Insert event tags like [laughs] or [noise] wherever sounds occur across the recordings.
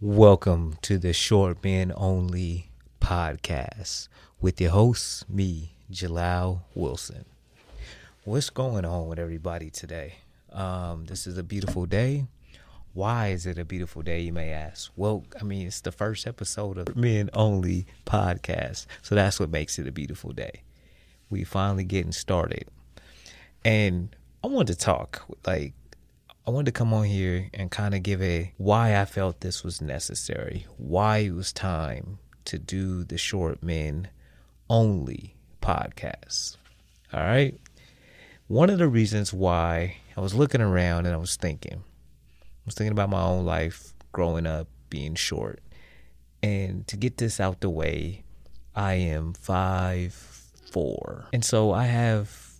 Welcome to the Short Men Only podcast with your host, me, Jalal Wilson. What's going on with everybody today? Um, this is a beautiful day. Why is it a beautiful day, you may ask? Well, I mean, it's the first episode of Men Only podcast, so that's what makes it a beautiful day. We finally getting started. And I wanted to talk, like, I wanted to come on here and kind of give a why I felt this was necessary, why it was time to do the Short Men Only podcast. All right. One of the reasons why I was looking around and I was thinking, I was thinking about my own life growing up being short. And to get this out the way, I am five four. And so I have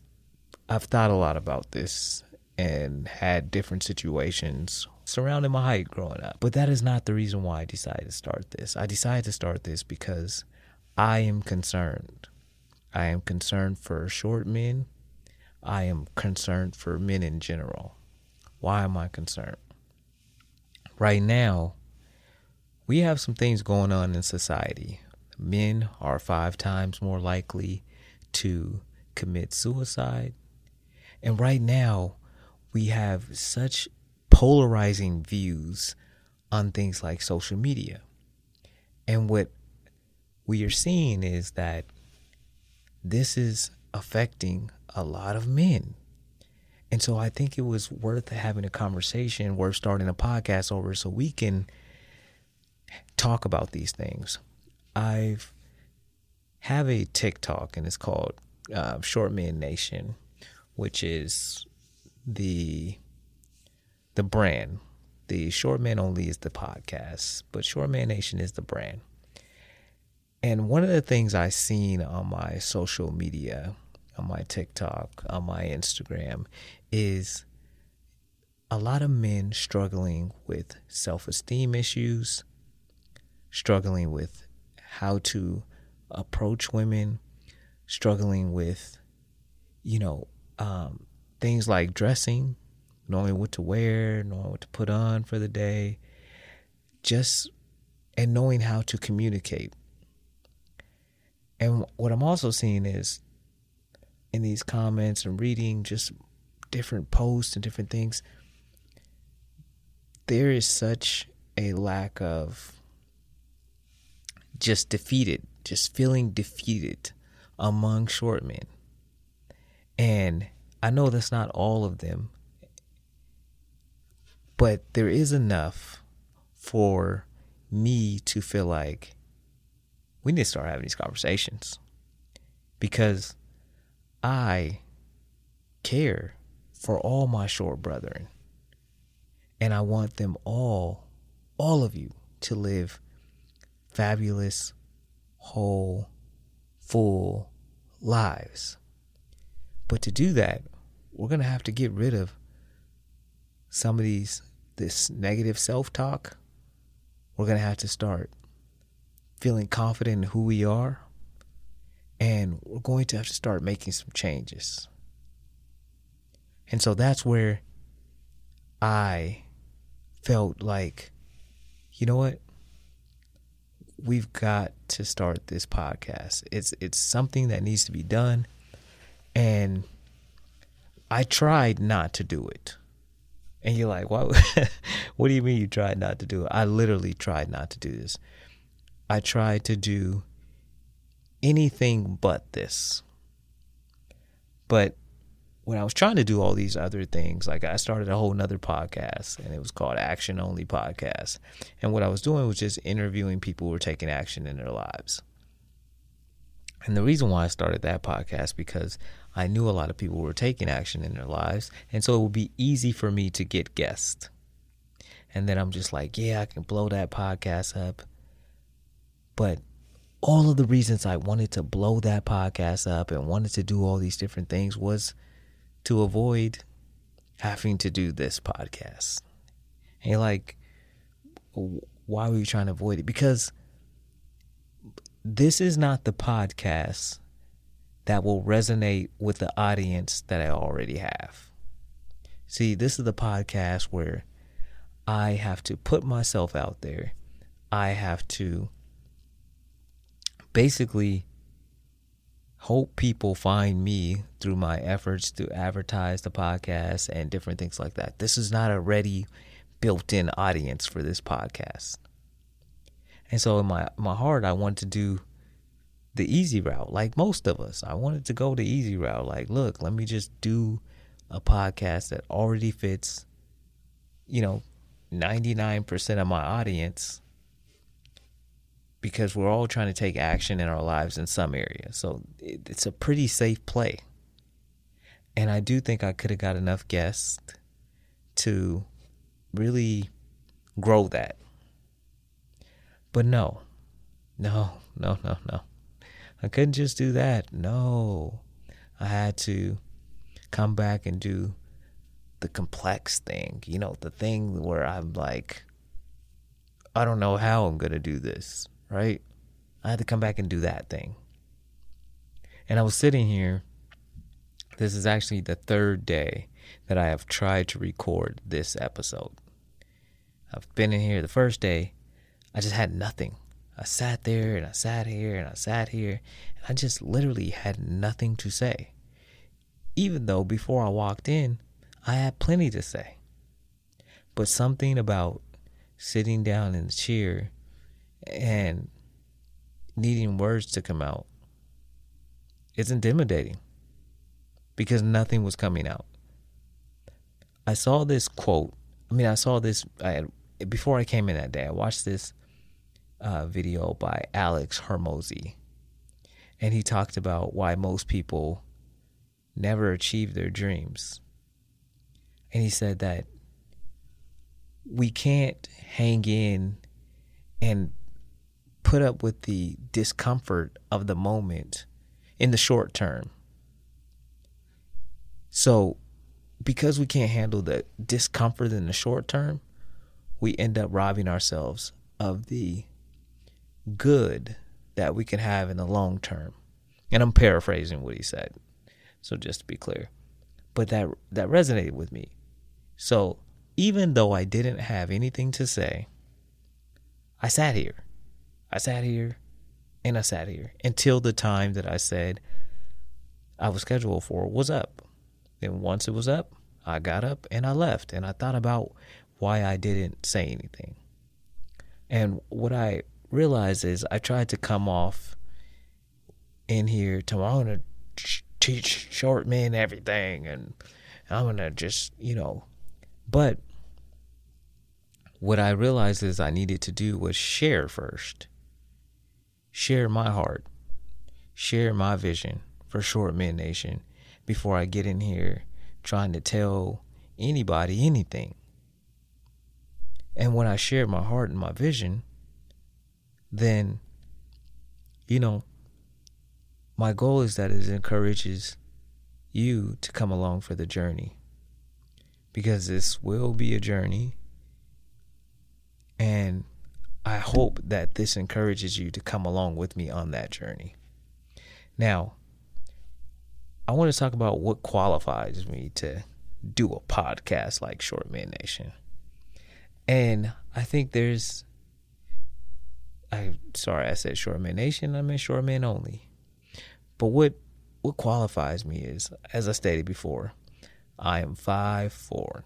I've thought a lot about this and had different situations surrounding my height growing up. But that is not the reason why I decided to start this. I decided to start this because I am concerned. I am concerned for short men. I am concerned for men in general. Why am I concerned? Right now, we have some things going on in society. Men are five times more likely to commit suicide. And right now, we have such polarizing views on things like social media. And what we are seeing is that this is affecting a lot of men. And so I think it was worth having a conversation, worth starting a podcast over so we can talk about these things. I've have a TikTok and it's called uh, Short Men Nation, which is the the brand. The Short Man Only is the podcast, but Short Man Nation is the brand. And one of the things I seen on my social media, on my TikTok, on my Instagram, is a lot of men struggling with self esteem issues, struggling with how to approach women, struggling with, you know, um, things like dressing, knowing what to wear, knowing what to put on for the day, just and knowing how to communicate. And what I'm also seeing is in these comments and reading just different posts and different things, there is such a lack of just defeated, just feeling defeated among short men. And I know that's not all of them, but there is enough for me to feel like we need to start having these conversations because I care for all my short brethren and I want them all, all of you, to live fabulous, whole, full lives. But to do that, we're going to have to get rid of some of these, this negative self talk. We're going to have to start feeling confident in who we are. And we're going to have to start making some changes. And so that's where I felt like, you know what? We've got to start this podcast. It's it's something that needs to be done. And I tried not to do it. And you're like, what? [laughs] what do you mean you tried not to do it? I literally tried not to do this. I tried to do anything but this. But when I was trying to do all these other things, like I started a whole nother podcast and it was called Action Only Podcast. And what I was doing was just interviewing people who were taking action in their lives. And the reason why I started that podcast because I knew a lot of people were taking action in their lives, and so it would be easy for me to get guests. And then I'm just like, yeah, I can blow that podcast up. But all of the reasons I wanted to blow that podcast up and wanted to do all these different things was to avoid having to do this podcast. And like, why were you trying to avoid it? Because this is not the podcast that will resonate with the audience that I already have. See, this is the podcast where I have to put myself out there I have to basically hope people find me through my efforts to advertise the podcast and different things like that. This is not a ready built in audience for this podcast. And so in my my heart I wanted to do the easy route like most of us. I wanted to go the easy route like look, let me just do a podcast that already fits you know 99% of my audience because we're all trying to take action in our lives in some area. So it's a pretty safe play. And I do think I could have got enough guests to really grow that. But no, no, no, no, no. I couldn't just do that. No. I had to come back and do the complex thing, you know, the thing where I'm like, I don't know how I'm going to do this, right? I had to come back and do that thing. And I was sitting here. This is actually the third day that I have tried to record this episode. I've been in here the first day, I just had nothing. I sat there and I sat here and I sat here and I just literally had nothing to say. Even though before I walked in, I had plenty to say. But something about sitting down in the chair and needing words to come out is intimidating because nothing was coming out. I saw this quote. I mean, I saw this I had, before I came in that day. I watched this uh, video by Alex Hormozi, and he talked about why most people never achieve their dreams and he said that we can't hang in and put up with the discomfort of the moment in the short term. So, because we can't handle the discomfort in the short term, we end up robbing ourselves of the good that we can have in the long term. And I'm paraphrasing what he said. So just to be clear. But that that resonated with me so even though I didn't have anything to say, I sat here. I sat here and I sat here until the time that I said I was scheduled for was up. Then once it was up, I got up and I left and I thought about why I didn't say anything. And what I realized is I tried to come off in here to I want to teach short men everything and I'm to just, you know, but what I realized is I needed to do was share first. Share my heart. Share my vision for Short Men Nation before I get in here trying to tell anybody anything. And when I shared my heart and my vision, then, you know, my goal is that it encourages you to come along for the journey because this will be a journey. And I hope that this encourages you to come along with me on that journey. Now, I want to talk about what qualifies me to do a podcast like Short Men Nation. And I think there's I sorry I said Short Men Nation, I meant Short Men only. But what what qualifies me is, as I stated before, I am five four.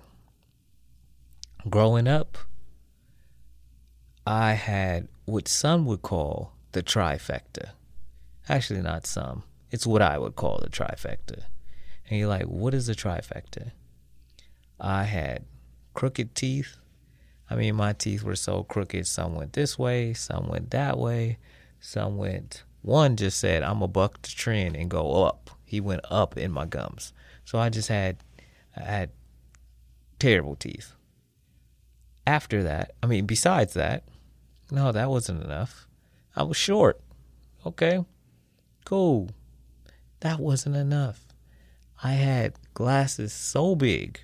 Growing up, I had what some would call the trifecta. Actually, not some. It's what I would call the trifecta. And you're like, what is the trifecta? I had crooked teeth. I mean, my teeth were so crooked. Some went this way, some went that way, some went. One just said, I'm a buck the trend and go up. He went up in my gums. So I just had I had terrible teeth. After that, I mean, besides that, no, that wasn't enough. I was short. Okay, cool. That wasn't enough. I had glasses so big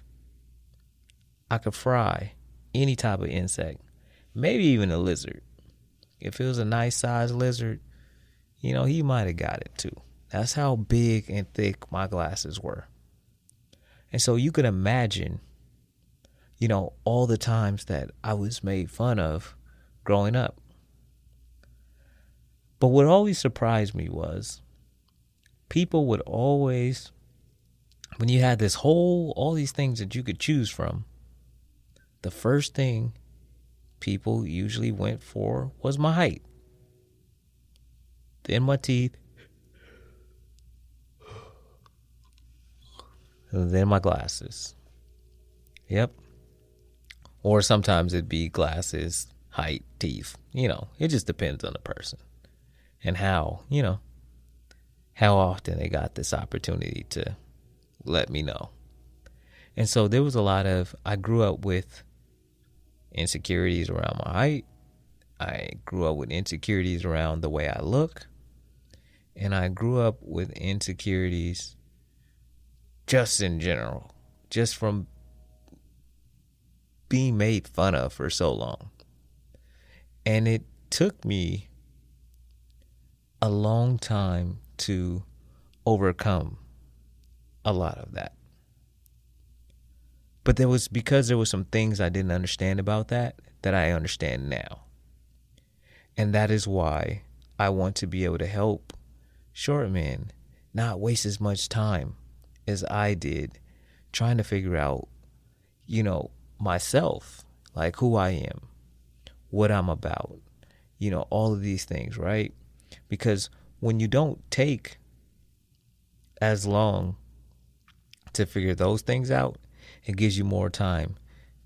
I could fry any type of insect, maybe even a lizard. If it was a nice sized lizard, you know, he might have got it too. That's how big and thick my glasses were. And so you can imagine, you know, all the times that I was made fun of growing up. But what always surprised me was people would always, when you had this whole, all these things that you could choose from, the first thing people usually went for was my height, then my teeth, then my glasses. Yep. Or sometimes it'd be glasses, height, teeth. You know, it just depends on the person and how, you know, how often they got this opportunity to let me know. And so there was a lot of, I grew up with insecurities around my height. I grew up with insecurities around the way I look. And I grew up with insecurities just in general, just from being made fun of for so long. And it took me a long time to overcome a lot of that. But there was because there was some things I didn't understand about that that I understand now. And that is why I want to be able to help short men not waste as much time as I did trying to figure out, you know, myself, like who I am, what I'm about, you know, all of these things, right? Because when you don't take as long to figure those things out, it gives you more time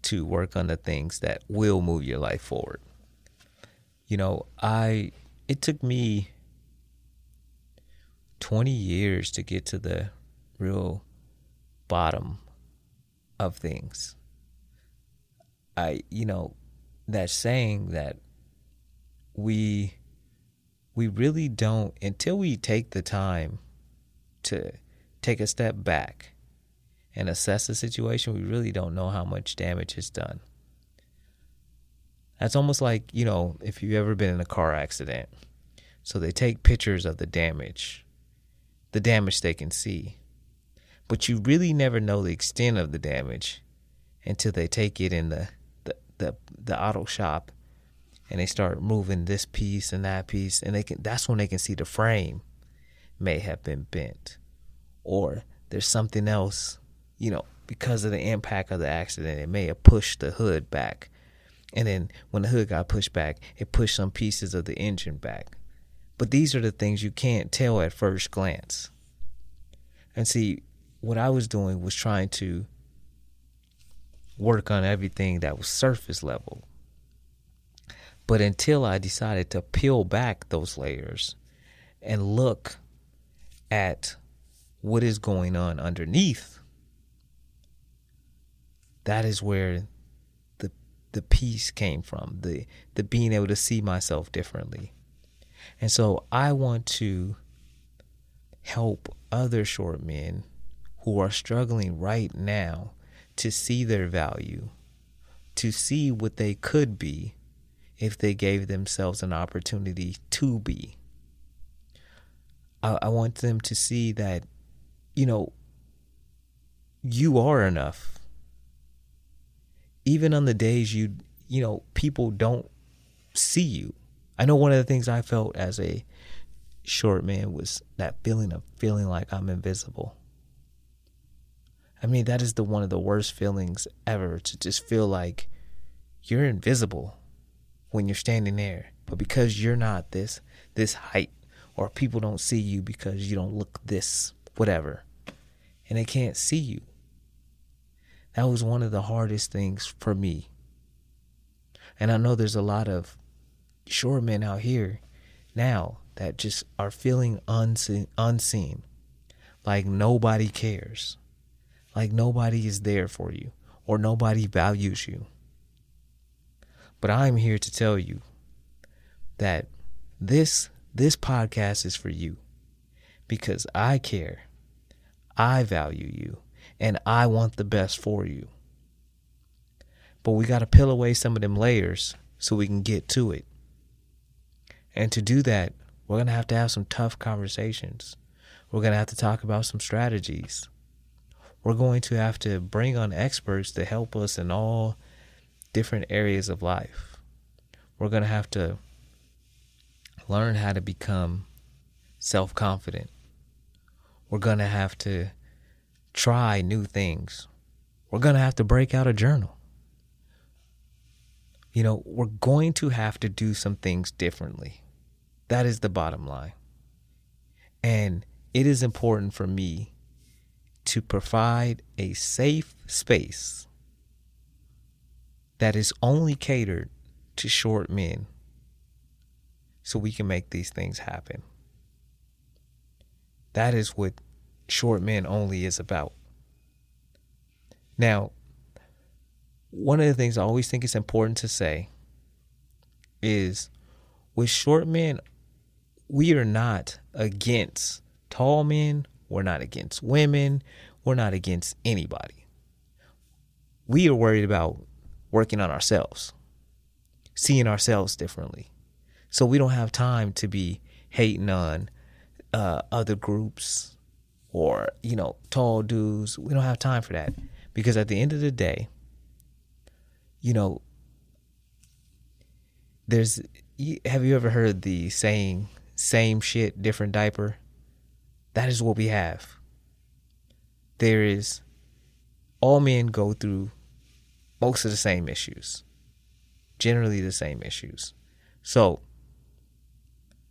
to work on the things that will move your life forward. You know, I it took me 20 years to get to the real bottom of things. I, you know, that saying that we we really don't until we take the time to take a step back and assess the situation, we really don't know how much damage is done. That's almost like, you know, if you've ever been in a car accident. So they take pictures of the damage, the damage they can see. But you really never know the extent of the damage until they take it in the the the auto shop and they start moving this piece and that piece and they can that's when they can see the frame may have been bent or there's something else you know because of the impact of the accident it may have pushed the hood back. And then when the hood got pushed back it pushed some pieces of the engine back. But these are the things you can't tell at first glance. And see what i was doing was trying to work on everything that was surface level. But until I decided to peel back those layers and look at what is going on underneath, that is where the the peace came from, the the being able to see myself differently. And so I want to help other short men who are struggling right now to see their value, to see what they could be if they gave themselves an opportunity to be. I, I want them to see that, you know, you are enough. Even on the days you, you know, people don't see you. I know one of the things I felt as a short man was that feeling of feeling like I'm invisible. I mean, that is the one of the worst feelings ever to just feel like you're invisible when you're standing there. But because you're not this this height or people don't see you because you don't look this whatever and they can't see you. That was one of the hardest things for me. And I know there's a lot of short men out here now that just are feeling unseen, unseen like nobody cares like nobody is there for you or nobody values you. But I'm here to tell you that this this podcast is for you because I care. I value you and I want the best for you. But we got to peel away some of them layers so we can get to it. And to do that, we're going to have to have some tough conversations. We're going to have to talk about some strategies we're going to have to bring on experts to help us in all different areas of life. We're going to have to learn how to become self confident. We're going to have to try new things. We're going to have to break out a journal. You know, we're going to have to do some things differently. That is the bottom line. And it is important for me to provide a safe space that is only catered to short men so we can make these things happen. That is what short men only is about. Now, one of the things I always think is important to say is with short men, we are not against tall men, we're not against women, we're not against anybody. We are worried about working on ourselves, seeing ourselves differently. So we don't have time to be hating on uh, other groups or, you know, tall dudes. We don't have time for that because at the end of the day, you know, there's, have you ever heard the saying, same shit, different diaper? That is what we have. There is, all men go through most of the same issues, generally the same issues. So,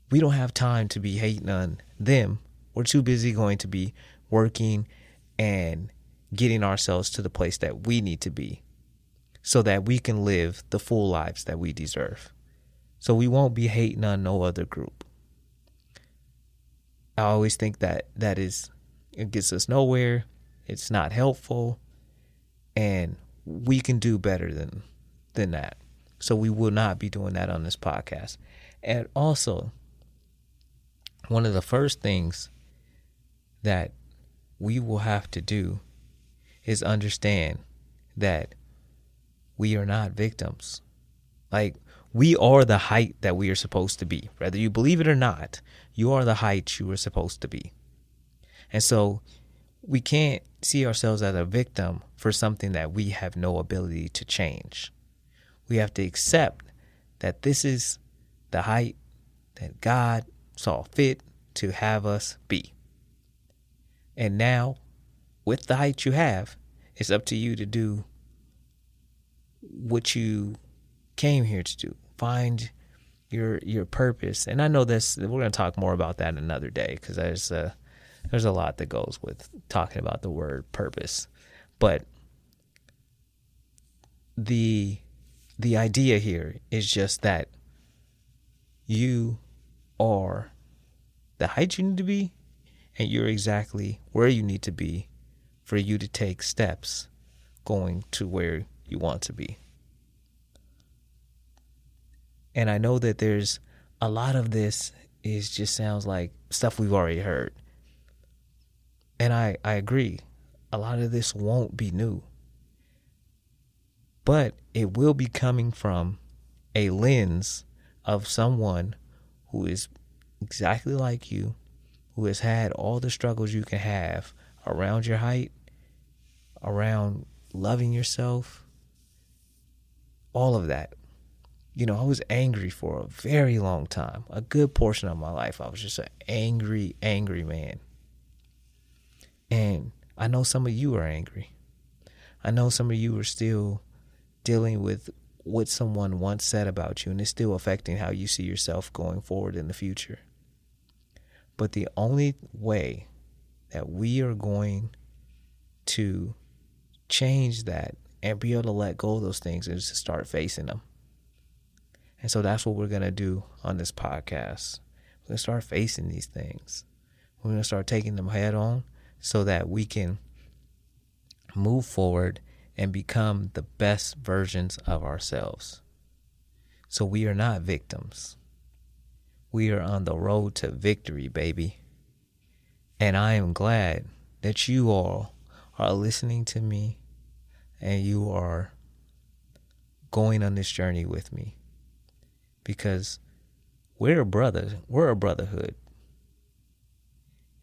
we don't have time to be hating on them. We're too busy going to be working and getting ourselves to the place that we need to be so that we can live the full lives that we deserve. So we won't be hating on no other group. I always think that that is it gets us nowhere. It's not helpful and we can do better than than that. So we will not be doing that on this podcast. And also one of the first things that we will have to do is understand that we are not victims. Like, we are the height that we are supposed to be. Whether you believe it or not, you are the height you are supposed to be. And so we can't see ourselves as a victim for something that we have no ability to change. We have to accept that this is the height that God saw fit to have us be. And now, with the height you have, it's up to you to do what you came here to do. Find your your purpose. And I know this we're going to talk more about that another day cuz there's a there's a lot that goes with talking about the word purpose. But the the idea here is just that you are the height you need to be and you're exactly where you need to be for you to take steps going to where you want to be. And I know that there's a lot of this is just sounds like stuff we've already heard. And I, I agree. A lot of this won't be new. But it will be coming from a lens of someone who is exactly like you, who has had all the struggles you can have around your height, around loving yourself, all of that. You know, I was angry for a very long time. A good portion of my life, I was just an angry, angry man. And I know some of you are angry. I know some of you are still dealing with what someone once said about you, and it's still affecting how you see yourself going forward in the future. But the only way that we are going to change that and be able to let go of those things is to start facing them. And so that's what we're going to do on this podcast. We're going to start facing these things. We're going to start taking them head on so that we can move forward and become the best versions of ourselves. So we are not victims. We are on the road to victory, baby. And I am glad that you all are listening to me and you are going on this journey with me. Because we're a brother, we're a brotherhood.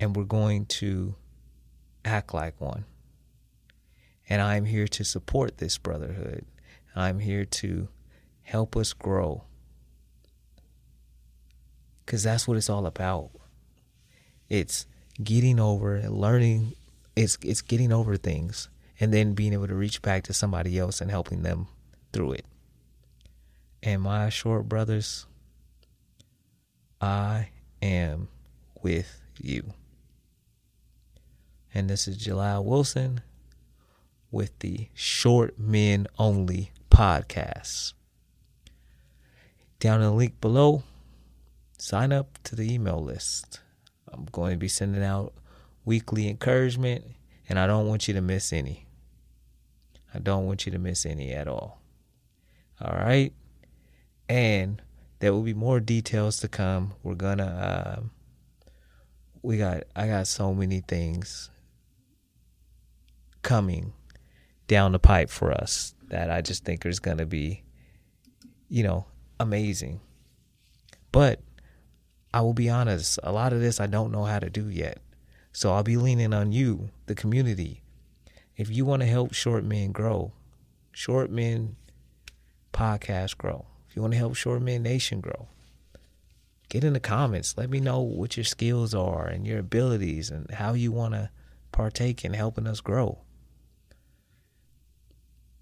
And we're going to act like one. And I'm here to support this brotherhood. I'm here to help us grow Cause that's what it's all about. It's getting over learning it's it's getting over things and then being able to reach back to somebody else and helping them through it. And my short brothers, I am with you. And this is Jalal Wilson with the Short Men Only podcast. Down in the link below, sign up to the email list. I'm going to be sending out weekly encouragement, and I don't want you to miss any. I don't want you to miss any at all. All right? And there will be more details to come. We're going to uh, we got I got so many things coming down the pipe for us that I just think is going to be you know, amazing. But I will be honest, a lot of this I don't know how to do yet. So I'll be leaning on you, the community. If you want to help Short Men grow, Short Men podcast grow, if you want to help Short Men Nation grow, get in the comments. Let me know what your skills are and your abilities and how you want to partake in helping us grow.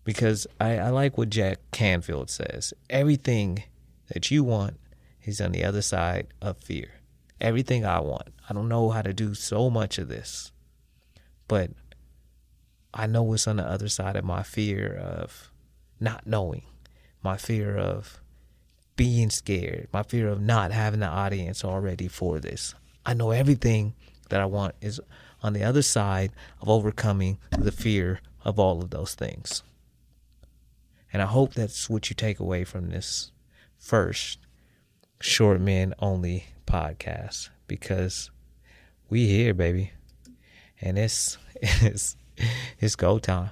Because I, I like what Jack Canfield says. Everything that you want is on the other side of fear. Everything I want. I don't know how to do so much of this, but I know what's on the other side of my fear of not knowing, my fear of being scared, my fear of not having the audience already for this. I know everything that I want is on the other side of overcoming the fear of all of those things. And I hope that's what you take away from this first short men only podcast because we here, baby. And it's [laughs] it's it's go time.